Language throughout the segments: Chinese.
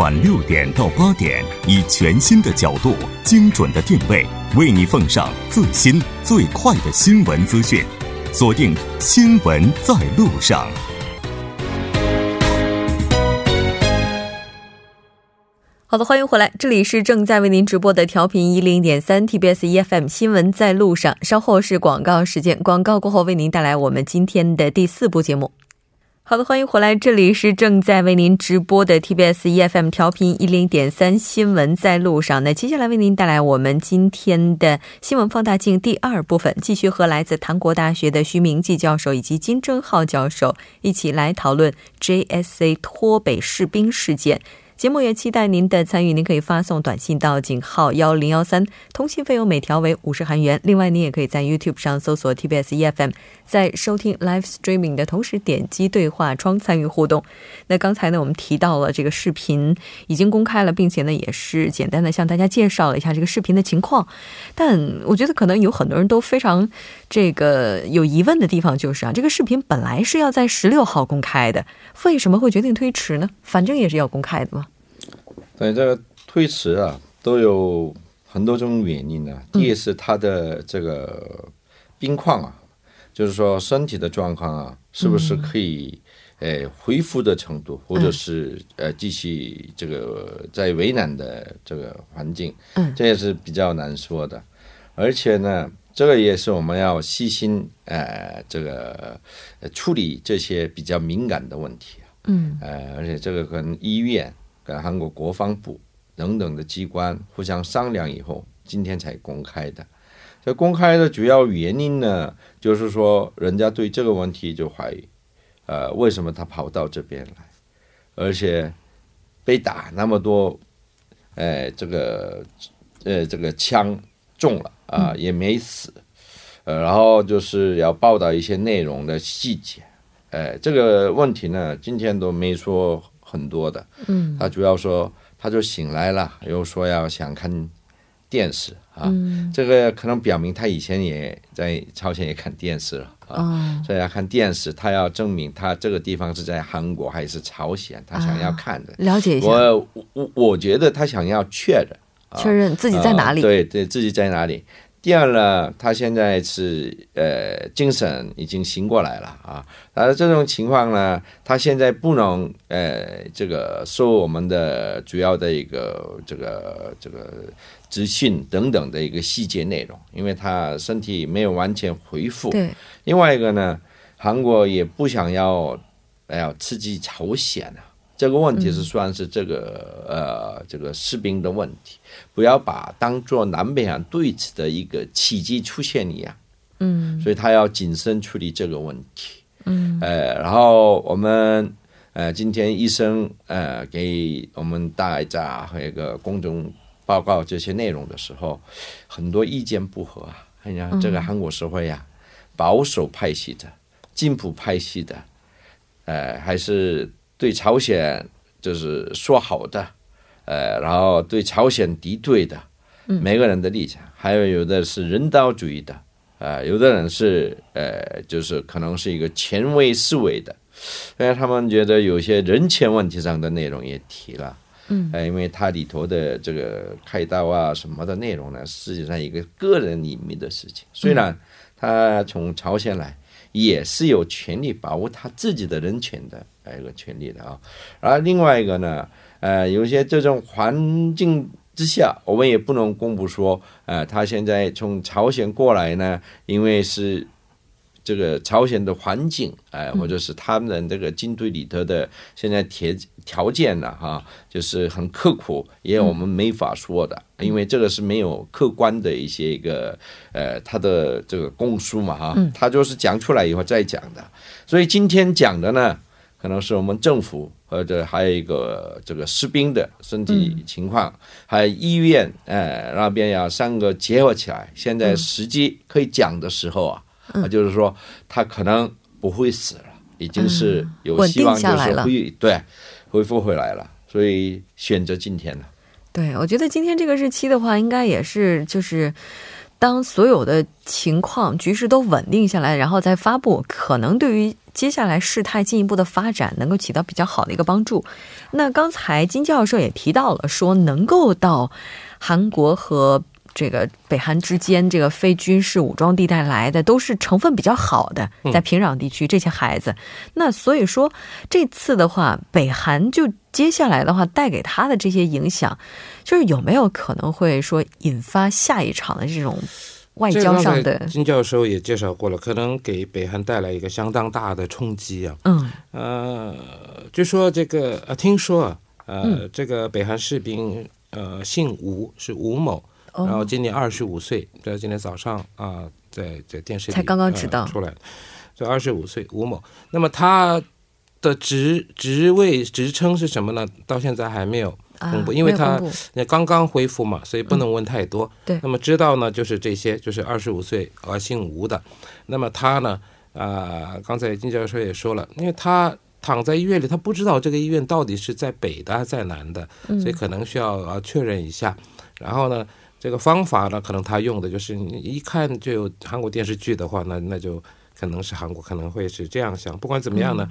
晚六点到八点，以全新的角度、精准的定位，为你奉上最新最快的新闻资讯。锁定《新闻在路上》。好的，欢迎回来，这里是正在为您直播的调频一零点三 TBS EFM 新闻在路上。稍后是广告时间，广告过后为您带来我们今天的第四部节目。好的，欢迎回来，这里是正在为您直播的 TBS EFM 调频一零点三新闻在路上。那接下来为您带来我们今天的新闻放大镜第二部分，继续和来自韩国大学的徐明季教授以及金正浩教授一起来讨论 JSA 脱北士兵事件。节目也期待您的参与，您可以发送短信到井号幺零幺三，通信费用每条为五十韩元。另外，您也可以在 YouTube 上搜索 TBS EFM，在收听 Live Streaming 的同时点击对话窗参与互动。那刚才呢，我们提到了这个视频已经公开了，并且呢，也是简单的向大家介绍了一下这个视频的情况。但我觉得可能有很多人都非常这个有疑问的地方，就是啊，这个视频本来是要在十六号公开的，为什么会决定推迟呢？反正也是要公开的嘛。对这个推迟啊，都有很多种原因呢。第一是他的这个病况啊，就是说身体的状况啊，是不是可以呃恢复的程度，或者是呃继续这个在为难的这个环境，嗯这也是比较难说的。而且呢，这个也是我们要细心呃这个处理这些比较敏感的问题啊。嗯，呃，而且这个跟医院。跟韩国国防部等等的机关互相商量以后，今天才公开的。这公开的主要原因呢，就是说人家对这个问题就怀疑，呃，为什么他跑到这边来，而且被打那么多，哎，这个呃，这个枪中了啊，也没死，呃，然后就是要报道一些内容的细节，哎，这个问题呢，今天都没说。很多的，嗯，他主要说，他就醒来了，又说要想看电视啊，这个可能表明他以前也在朝鲜也看电视了啊，所以要看电视，他要证明他这个地方是在韩国还是朝鲜，他想要看的，了解一下。我我我觉得他想要确认，确认自己在哪里，对对，自己在哪里。第二呢，他现在是呃精神已经醒过来了啊，而这种情况呢，他现在不能呃这个受我们的主要的一个这个这个资讯等等的一个细节内容，因为他身体没有完全恢复。对。另外一个呢，韩国也不想要哎呀刺激朝鲜啊。这个问题是算是这个呃这个士兵的问题，不要把当做南北韩对峙的一个契机出现一样，嗯，所以他要谨慎处理这个问题，嗯，呃，然后我们呃今天医生呃给我们大家和一个公众报告这些内容的时候，很多意见不合啊，哎呀，这个韩国社会呀，保守派系的、进步派系的，呃，还是。对朝鲜就是说好的，呃，然后对朝鲜敌对的，每个人的立场，还有有的是人道主义的，呃，有的人是呃，就是可能是一个前卫思维的，因为他们觉得有些人权问题上的内容也提了，嗯，因为它里头的这个开刀啊什么的内容呢，实际上一个个人隐秘的事情，虽然他从朝鲜来。也是有权利保护他自己的人权的一个权利的啊，而另外一个呢，呃，有些这种环境之下，我们也不能公布说，呃，他现在从朝鲜过来呢，因为是。这个朝鲜的环境，哎，或者是他们这个军队里头的现在条条件呢，哈，就是很刻苦，也我们没法说的，因为这个是没有客观的一些一个呃他的这个供述嘛，哈，他就是讲出来以后再讲的。所以今天讲的呢，可能是我们政府或者还有一个这个士兵的身体情况，还有医院，哎，那边要三个结合起来，现在时机可以讲的时候啊。啊，就是说他可能不会死了，已经是有希望，就是会对恢复回来了，所以选择今天了。对，我觉得今天这个日期的话，应该也是就是当所有的情况局势都稳定下来，然后再发布，可能对于接下来事态进一步的发展能够起到比较好的一个帮助。那刚才金教授也提到了，说能够到韩国和。这个北韩之间，这个非军事武装地带来的都是成分比较好的，在平壤地区这些孩子。那所以说，这次的话，北韩就接下来的话带给他的这些影响，就是有没有可能会说引发下一场的这种外交上的？金教授也介绍过了，可能给北韩带来一个相当大的冲击啊。嗯，呃，据说这个呃，听说呃，这个北韩士兵呃姓吴，是吴某。然后今年二十五岁，在今天早上啊，在在电视里才刚刚知道出来，就二十五岁吴某。那么他的职职位职称是什么呢？到现在还没有公布，因为他刚刚恢复嘛，所以不能问太多。对。那么知道呢，就是这些，就是二十五岁而姓吴的。那么他呢，啊，刚才金教授也说了，因为他躺在医院里，他不知道这个医院到底是在北的还是在南的，所以可能需要啊确认一下。然后呢？这个方法呢，可能他用的就是你一看就有韩国电视剧的话，那那就可能是韩国可能会是这样想。不管怎么样呢，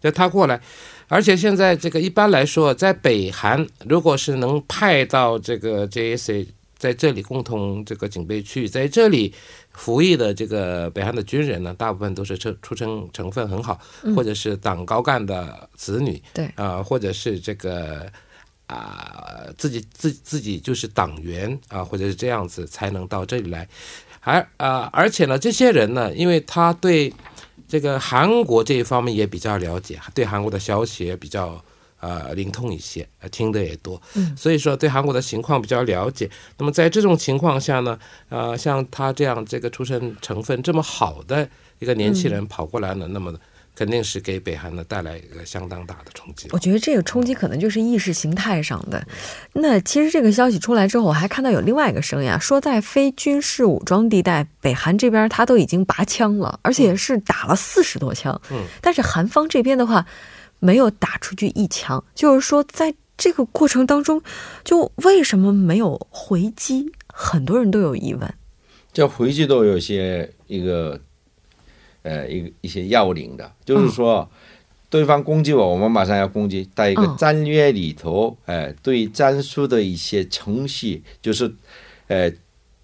就他过来，而且现在这个一般来说，在北韩，如果是能派到这个 JSA 在这里共同这个警备区，在这里服役的这个北韩的军人呢，大部分都是出出生成分很好，或者是党高干的子女，对啊，或者是这个。啊，自己自自己就是党员啊，或者是这样子才能到这里来，而啊，而且呢，这些人呢，因为他对这个韩国这一方面也比较了解，对韩国的消息也比较呃灵通一些，听的也多，嗯，所以说对韩国的情况比较了解。那么在这种情况下呢，呃，像他这样这个出身成分这么好的一个年轻人跑过来呢，那么。肯定是给北韩呢带来一个相当大的冲击。我觉得这个冲击可能就是意识形态上的。那其实这个消息出来之后，我还看到有另外一个声音啊，说在非军事武装地带，北韩这边他都已经拔枪了，而且是打了四十多枪。嗯。但是韩方这边的话，没有打出去一枪，就是说在这个过程当中，就为什么没有回击？很多人都有疑问。这回击都有些一个。呃，一一些要领的，就是说，对方攻击我，我们马上要攻击。在一个战略里头，哎，对战术的一些程序，就是，呃，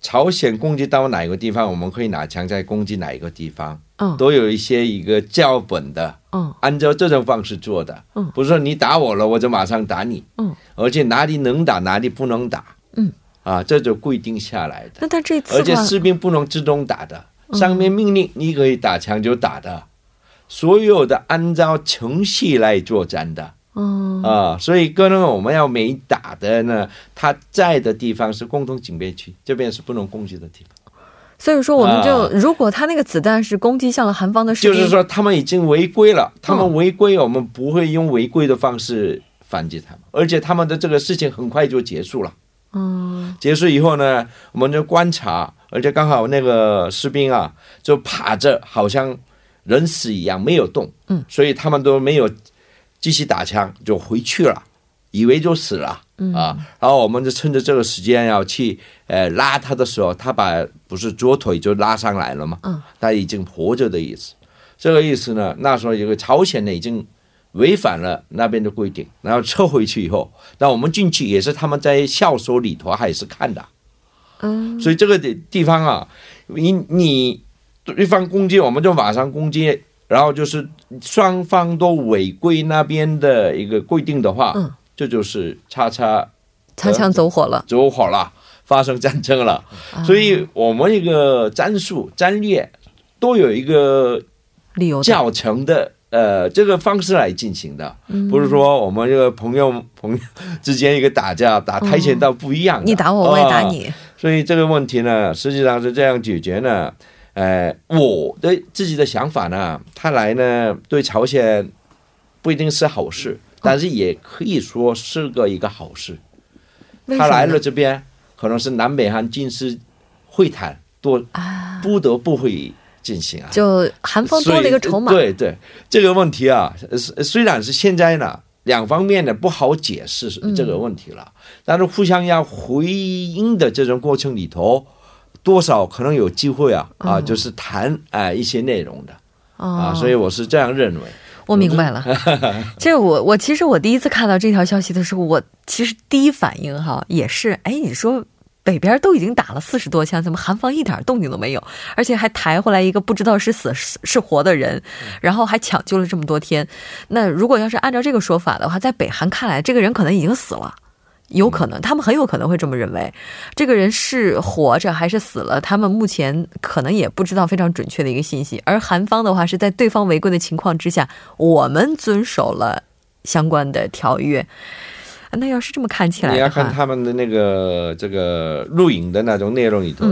朝鲜攻击到哪个地方，我们可以拿枪再攻击哪一个地方，嗯，都有一些一个教本的，嗯，按照这种方式做的，嗯，不是说你打我了，我就马上打你，嗯，而且哪里能打，哪里不能打，嗯，啊，这就规定下来的。那他这次，而且士兵不能自动打的。上面命令你可以打枪就打的，所有的按照程序来作战的，嗯啊，所以可能我们要没打的呢，他在的地方是共同警备区，这边是不能攻击的地方。所以说，我们就如果他那个子弹是攻击向了韩方的，就是说他们已经违规了，他们违规，我们不会用违规的方式反击他们，而且他们的这个事情很快就结束了。嗯，结束以后呢，我们就观察。而且刚好那个士兵啊，就趴着，好像人死一样，没有动。嗯，所以他们都没有继续打枪，就回去了，以为就死了。嗯啊，然后我们就趁着这个时间要去呃拉他的时候，他把不是左腿就拉上来了嘛。嗯，他已经活着的意思。这个意思呢，那时候有个朝鲜呢已经违反了那边的规定，然后撤回去以后，那我们进去也是他们在校所里头还是看的。嗯，所以这个地地方啊，你你对方攻击，我们就马上攻击，然后就是双方都违规那边的一个规定的话，嗯，这就是擦擦擦枪走火了，走火了，发生战争了。所以我们一个战术战略都有一个理由教程的。呃，这个方式来进行的，不是说我们这个朋友朋友之间一个打架打跆拳道不一样，你打我，我也打你。所以这个问题呢，实际上是这样解决呢。呃，我的自己的想法呢，他来呢对朝鲜不一定是好事，但是也可以说是个一个好事。他来了这边，可能是南北韩军事会谈多不得不会。进行啊，就韩方多了一个筹码。对对，这个问题啊，虽然是现在呢，两方面的不好解释这个问题了，但是互相要回应的这种过程里头，多少可能有机会啊啊，就是谈哎一些内容的。啊，所以我是这样认为。我明白了，这 我我其实我第一次看到这条消息的时候，我其实第一反应哈也是，哎，你说北边都已经打了四十多枪，怎么韩方一点动静都没有，而且还抬回来一个不知道是死是是活的人，然后还抢救了这么多天，那如果要是按照这个说法的话，在北韩看来，这个人可能已经死了。有可能，他们很有可能会这么认为，这个人是活着还是死了，他们目前可能也不知道非常准确的一个信息。而韩方的话是在对方违规的情况之下，我们遵守了相关的条约。那要是这么看起来，你要看他们的那个这个录影的那种内容里头，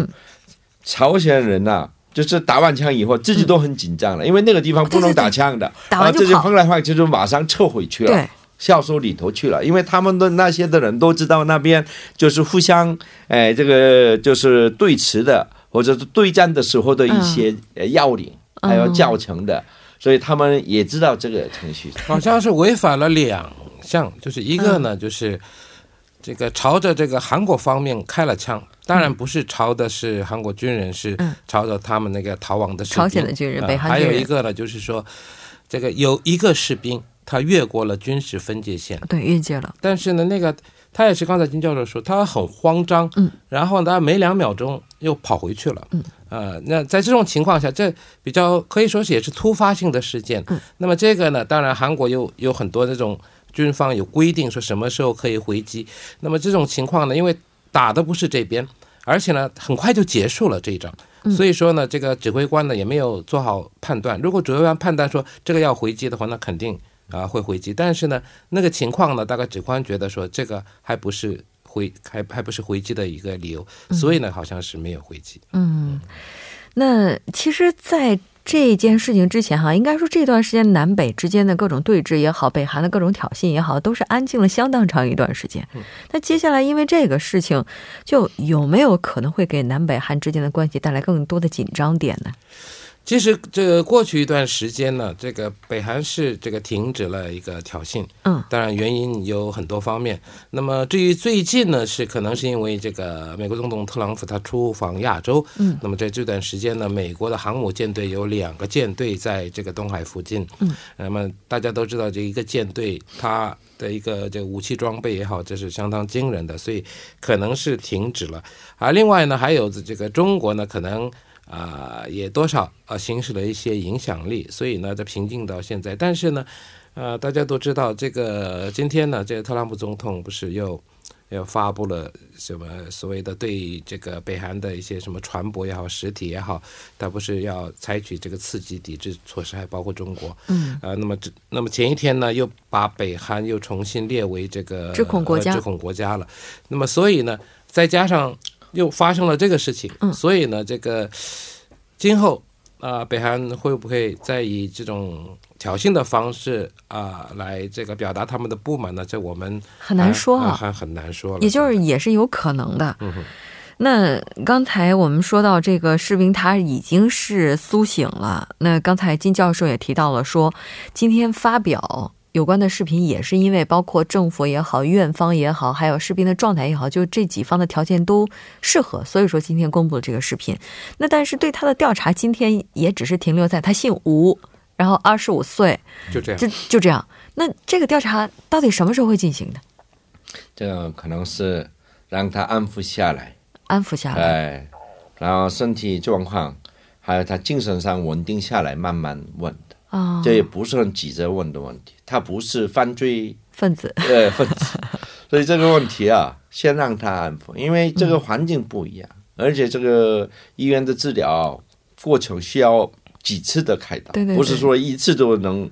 朝鲜人呐，就是打完枪以后自己都很紧张了，因为那个地方不能打枪的，打完就跑，来换去就马上撤回去了。对。销售里头去了，因为他们的那些的人都知道那边就是互相哎，这个就是对峙的，或者是对战的时候的一些要领，还有教程的，所以他们也知道这个程序。好像是违反了两项，就是一个呢，就是这个朝着这个韩国方面开了枪，当然不是朝的是韩国军人，是朝着他们那个逃亡的朝鲜的军人。北韩还有一个呢，就是说这个有一个士兵。他越过了军事分界线，对，越界了。但是呢，那个他也是刚才金教授说，他很慌张，嗯，然后呢，没两秒钟又跑回去了，嗯，呃，那在这种情况下，这比较可以说是也是突发性的事件。嗯，那么这个呢，当然韩国有有很多这种军方有规定说什么时候可以回击。那么这种情况呢，因为打的不是这边，而且呢，很快就结束了这一仗，所以说呢，这个指挥官呢也没有做好判断。如果指挥官判断说这个要回击的话，那肯定。啊，会回击，但是呢，那个情况呢，大概指挥官觉得说这个还不是回，还还不是回击的一个理由，所以呢，好像是没有回击。嗯，那其实，在这件事情之前哈，应该说这段时间南北之间的各种对峙也好，北韩的各种挑衅也好，都是安静了相当长一段时间。那接下来因为这个事情，就有没有可能会给南北韩之间的关系带来更多的紧张点呢？其实，这个过去一段时间呢，这个北韩是这个停止了一个挑衅。嗯，当然原因有很多方面。那么至于最近呢，是可能是因为这个美国总统特朗普他出访亚洲。嗯，那么在这段时间呢，美国的航母舰队有两个舰队在这个东海附近。嗯，那么大家都知道，这一个舰队它的一个这个武器装备也好，这是相当惊人的，所以可能是停止了。而另外呢，还有这个中国呢，可能。啊，也多少啊，行使了一些影响力，所以呢，在平静到现在。但是呢，呃，大家都知道，这个今天呢，这个特朗普总统不是又又发布了什么所谓的对这个北韩的一些什么船舶也好、实体也好，他不是要采取这个刺激抵制措施，还包括中国。嗯。啊，那么这那么前一天呢，又把北韩又重新列为这个制控国家，制控国家了。那么所以呢，再加上。又发生了这个事情，所以呢，这个今后啊，北韩会不会再以这种挑衅的方式啊来这个表达他们的不满呢？这我们很难说啊，还很难说了。也就是也是有可能的。那刚才我们说到这个士兵他已经是苏醒了。那刚才金教授也提到了说，今天发表。有关的视频也是因为包括政府也好、院方也好，还有士兵的状态也好，就这几方的条件都适合，所以说今天公布了这个视频。那但是对他的调查，今天也只是停留在他姓吴，然后二十五岁，就这样，就就这样。那这个调查到底什么时候会进行的？这个可能是让他安抚下来，安抚下来，哎，然后身体状况还有他精神上稳定下来，慢慢问。啊，这也不是很急着问的问题，他不是犯罪分子，对 分子，所以这个问题啊，先让他安抚，因为这个环境不一样，而且这个医院的治疗过程需要几次的开刀，不是说一次都能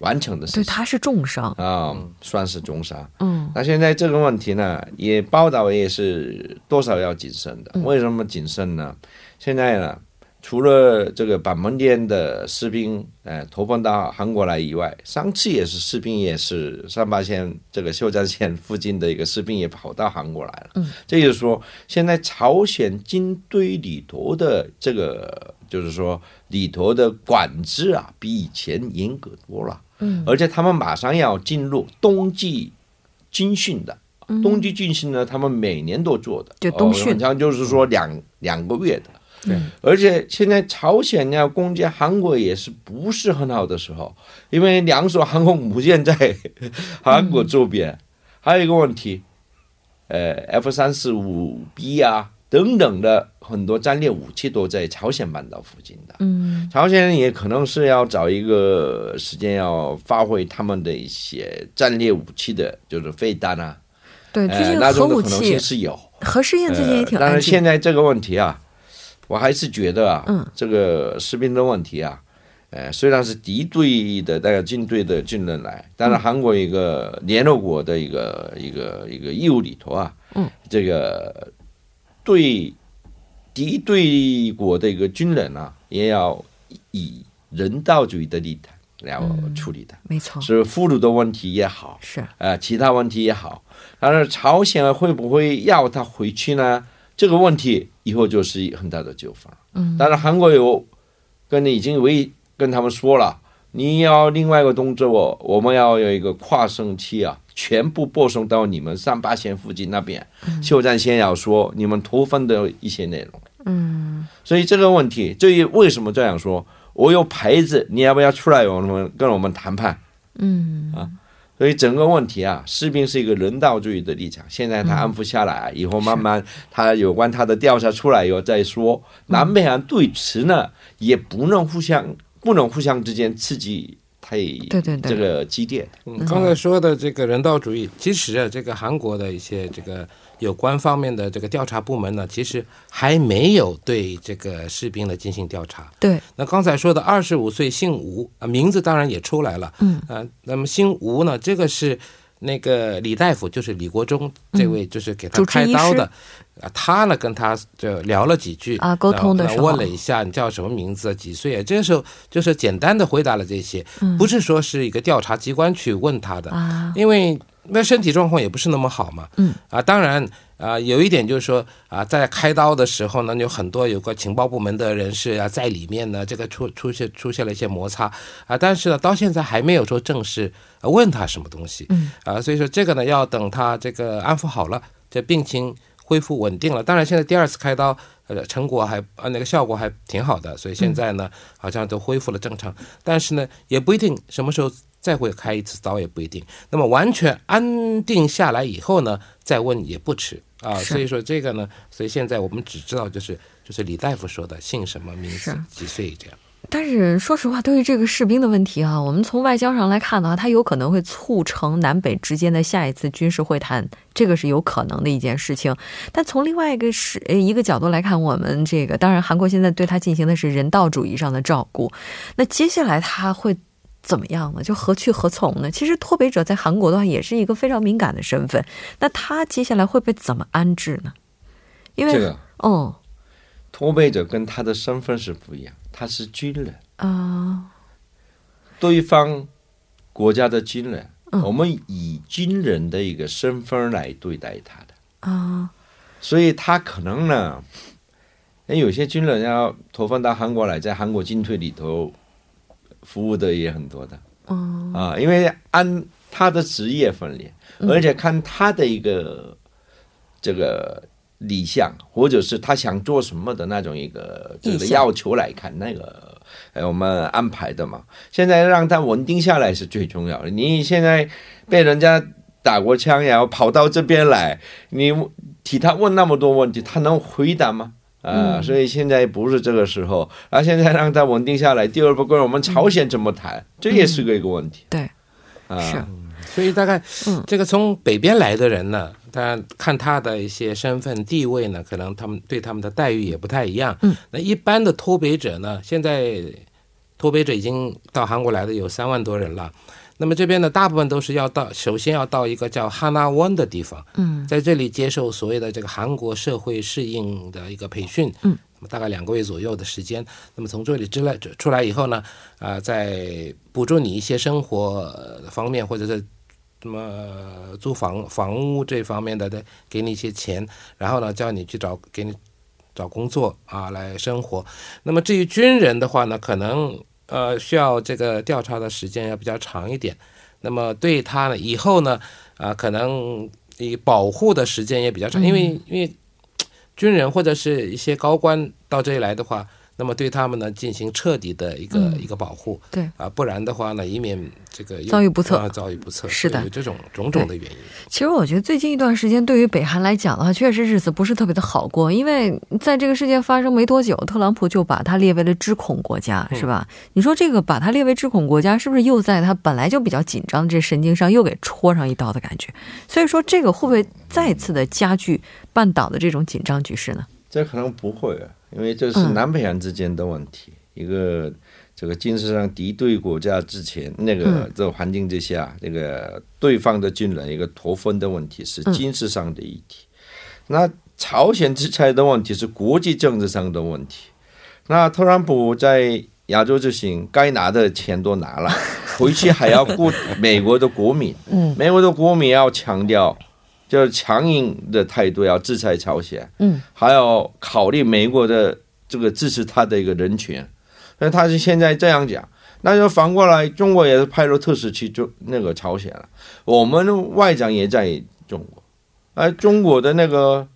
完成的事情。对，他是重伤啊，算是重伤。嗯，那现在这个问题呢，也报道也是多少要谨慎的。为什么谨慎呢？现在呢？除了这个板门店的士兵，呃，投奔到韩国来以外，上次也是士兵，也是三八线这个秀江县附近的一个士兵也跑到韩国来了。嗯，这就是说，现在朝鲜军队里头的这个，就是说里头的管制啊，比以前严格多了。嗯，而且他们马上要进入冬季军训的，冬季军训呢，他们每年都做的，就冬训，像就是说两。两个月的。对，而且现在朝鲜要攻击韩国也是不是很好的时候，因为两艘航空母舰在韩国周边，还有一个问题，呃，F 三十五 B 啊等等的很多战略武器都在朝鲜半岛附近的。嗯。朝鲜人也可能是要找一个时间要发挥他们的一些战略武器的，就是飞弹啊，对，最呃，近核武器性是有。核试验最近也挺呃、但是现在这个问题啊，我还是觉得啊，嗯。这个士兵的问题啊，呃，虽然是敌对的那个军队的军人来，但是韩国一个联合国的一个一个一个义务里头啊，嗯，这个对敌对国的一个军人啊，也要以人道主义的立场来处理的，没错，是俘虏的问题也好，是。呃，其他问题也好，但是朝鲜会不会要他回去呢？这个问题以后就是很大的纠纷。嗯，但是韩国有跟你已经为跟他们说了，你要另外一个动作我，我们要有一个跨省期啊，全部播送到你们三八线附近那边，休战先要说你们投分的一些内容。嗯所以这个问题，至于为什么这样说，我有牌子，你要不要出来我们跟我们谈判？嗯所以整个问题啊，士兵是一个人道主义的立场。现在他安抚下来，以后慢慢他有关他的调查出来以后再说。南北韩对此呢，也不能互相不能互相之间刺激太对对对这个激烈。嗯，刚才说的这个人道主义，其实啊，这个韩国的一些这个有关方面的这个调查部门呢，其实还没有对这个士兵呢进行调查。对，那刚才说的二十五岁姓吴啊，名字当然也出来了。嗯啊，那么姓吴呢，这个是那个李大夫，就是李国忠这位，就是给他开刀的。啊，他呢跟他就聊了几句啊沟通的时候问了一下你叫什么名字，几岁啊？这个时候就是简单的回答了这些，不是说是一个调查机关去问他的，因为那身体状况也不是那么好嘛。嗯啊，当然啊，有一点就是说啊，在开刀的时候呢，有很多有个情报部门的人士啊在里面呢，这个出出现出现了一些摩擦啊，但是呢，到现在还没有说正式呃问他什么东西。嗯啊，所以说这个呢，要等他这个安抚好了，这病情恢复稳定了。当然，现在第二次开刀，呃，成果还呃那个效果还挺好的，所以现在呢，好像都恢复了正常。但是呢，也不一定什么时候再会开一次刀，也不一定。那么完全安定下来以后呢，再问也不迟啊。所以说这个呢，所以现在我们只知道就是就是李大夫说的姓什么名字几岁这样。但是说实话，对于这个士兵的问题啊，我们从外交上来看的话，他有可能会促成南北之间的下一次军事会谈，这个是有可能的一件事情。但从另外一个是呃一个角度来看，我们这个当然韩国现在对他进行的是人道主义上的照顾，那接下来他会怎么样呢？就何去何从呢？其实脱北者在韩国的话也是一个非常敏感的身份，那他接下来会被怎么安置呢？因为这个哦脱北者跟他的身份是不一样，他是军人，啊、对方国家的军人，嗯我们以军人的一个身份来对待他的。啊所以他可能呢，那有些军人要投放到韩国来，在韩国军队里头服务的也很多的嗯啊，因为按他的职业分裂，而且看他的一个这个理想，或者是他想做什么的那种一个这个要求来看，那个哎我们安排的嘛。现在让他稳定下来是最重要的。你现在被人家打过枪，然后跑到这边来，你替他问那么多问题，他能回答吗？啊、嗯所以现在不是这个时候，而现在让他稳定下来。第二不管我们朝鲜怎么谈，这也是个一个问题。对啊，是所以大概嗯这个从北边来的人呢，当然看他的一些身份地位呢，可能他们对他们的待遇也不太一样。嗯，那一般的脱北者呢，现在脱北者已经到韩国来的有三万多人了。那么这边呢，大部分都是要到，首先要到一个叫哈纳湾的地方，嗯在这里接受所谓的这个韩国社会适应的一个培训，嗯，那么大概两个月左右的时间。那么从这里之来出来以后呢，啊、再补助你一些生活呃方面或者是什么呃租房房屋这方面的的，给你一些钱，然后呢叫你去找给你找工作啊来生活。那么至于军人的话呢，可能呃需要这个调查的时间要比较长一点。那么对他呢以后呢啊、可能以保护的时间也比较长，因为因为。军人或者是一些高官到这里来的话。那么对他们呢进行彻底的一个一个保护，对啊，不然的话呢，以免这个遭遇不测，遭遇不测，是的，有这种种种的原因。其实我觉得最近一段时间对于北韩来讲的话，确实日子不是特别的好过，因为在这个事件发生没多久，特朗普就把它列为了知恐国家，是吧？你说这个把它列为知恐国家，是不是又在他本来就比较紧张的这神经上又给戳上一刀的感觉？所以说这个会不会再次的加剧半岛的这种紧张局势呢？这可能不会啊。因为这是南北韩之间的问题，一个这个军事上敌对国家之前那个这个环境之下，这个对方的军人一个脱分的问题是军事上的议题。那朝鲜制裁的问题是国际政治上的问题。那特朗普在亚洲之行，该拿的钱都拿了，回去还要顾美国的国民。嗯，美国的国民要强调。就是强硬的态度要制裁朝鲜，嗯，还要考虑美国的这个支持他的一个人权，那他是现在这样讲，那就反过来，中国也是派了特使去中那个朝鲜了，我们外长也在中国，而中国的那个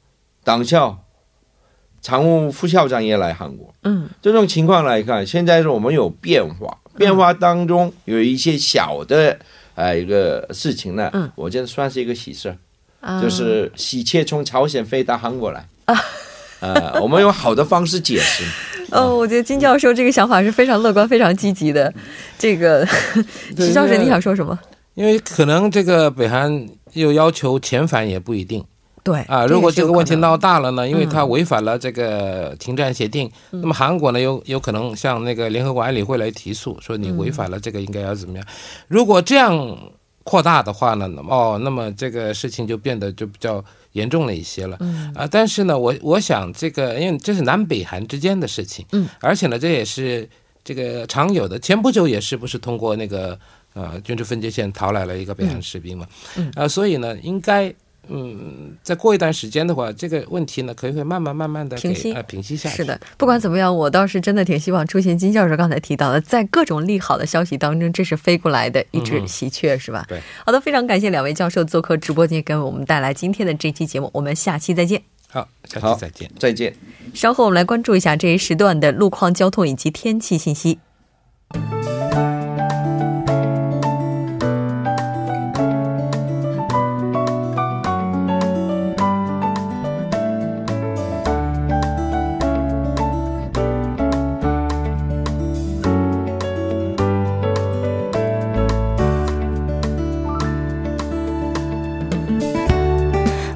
党校常务副校长也来韩国，嗯，这种情况来看，现在是我们有变化，变化当中有一些小的哎一个事情呢，嗯，我觉得算是一个喜事。就是喜鹊从朝鲜飞到韩国来啊，呃，我们用好的方式解释。哦，我觉得金教授这个想法是非常乐观、非常积极的。这个，金教授，你想说什么？因为可能这个北韩又要求遣返也不一定。对啊，如果这个问题闹大了呢？因为他违反了这个停战协定，那么韩国呢有有可能向那个联合国安理会来提诉，说你违反了这个，应该要怎么样？如果这样。扩大的话呢，那么哦，那么这个事情就变得就比较严重了一些了。嗯啊，但是呢，我我想这个，因为这是南北韩之间的事情，嗯，而且呢，这也是这个常有的。前不久也是不是通过那个呃军事分界线逃来了一个北韩士兵嘛？嗯啊，所以呢，应该。嗯，再过一段时间的话，这个问题呢，可能会慢慢慢慢的平息，呃，平息下去。是的，不管怎么样，我倒是真的挺希望出现金教授刚才提到的，在各种利好的消息当中，这是飞过来的一只喜鹊，是吧？对。好的，非常感谢两位教授做客直播间，给我们带来今天的这期节目。我们下期再见。好，下期再见，再见。稍后我们来关注一下这一时段的路况、交通以及天气信息。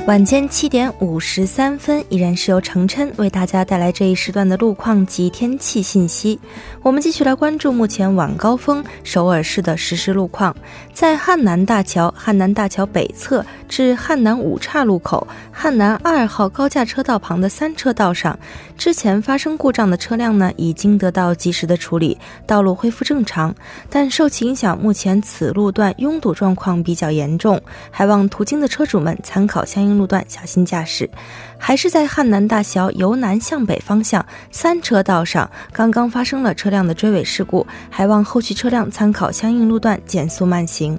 晚间七点五十三分，依然是由程琛为大家带来这一时段的路况及天气信息。我们继续来关注目前晚高峰首尔市的实时路况。在汉南大桥汉南大桥北侧至汉南五岔路口汉南二号高架车道旁的三车道上，之前发生故障的车辆呢，已经得到及时的处理，道路恢复正常。但受其影响，目前此路段拥堵状况比较严重，还望途经的车主们参考相应。路段小心驾驶，还是在汉南大桥由南向北方向三车道上，刚刚发生了车辆的追尾事故，还望后续车辆参考相应路段减速慢行。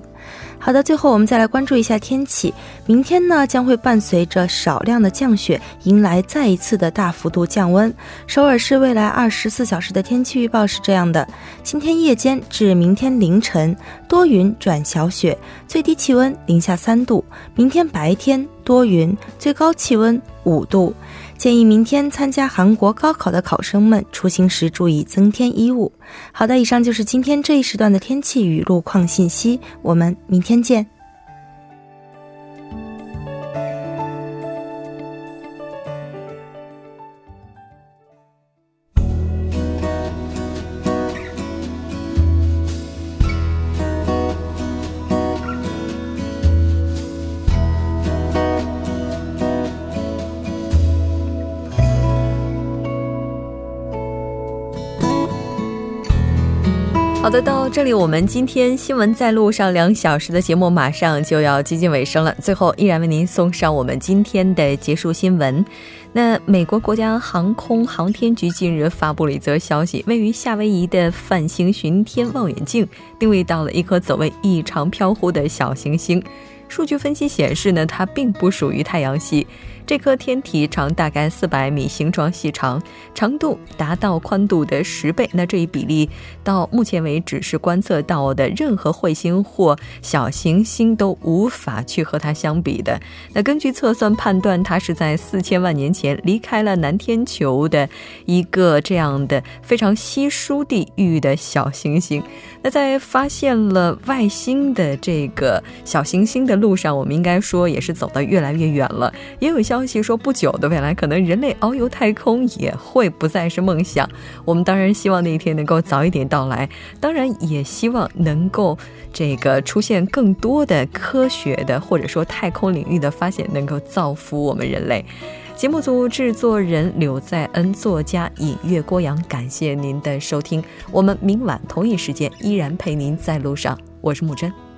好的，最后我们再来关注一下天气。明天呢，将会伴随着少量的降雪，迎来再一次的大幅度降温。首尔市未来二十四小时的天气预报是这样的：今天夜间至明天凌晨多云转小雪，最低气温零下三度；明天白天多云，最高气温五度。建议明天参加韩国高考的考生们出行时注意增添衣物。好的，以上就是今天这一时段的天气与路况信息，我们明天见。这里我们今天新闻在路上两小时的节目马上就要接近尾声了。最后依然为您送上我们今天的结束新闻。那美国国家航空航天局近日发布了一则消息，位于夏威夷的泛星巡天望远镜定位到了一颗走位异常飘忽的小行星。数据分析显示呢，它并不属于太阳系。这颗天体长大概四百米，形状细长，长度达到宽度的十倍。那这一比例到目前为止是观测到的任何彗星或小行星都无法去和它相比的。那根据测算判断，它是在四千万年前离开了南天球的一个这样的非常稀疏地域的小行星。那在发现了外星的这个小行星的路上，我们应该说也是走得越来越远了。也有消消息说，不久的未来，可能人类遨游太空也会不再是梦想。我们当然希望那一天能够早一点到来，当然也希望能够这个出现更多的科学的或者说太空领域的发现，能够造福我们人类。节目组制作人柳在恩，作家尹月郭阳，感谢您的收听。我们明晚同一时间依然陪您在路上，我是木真。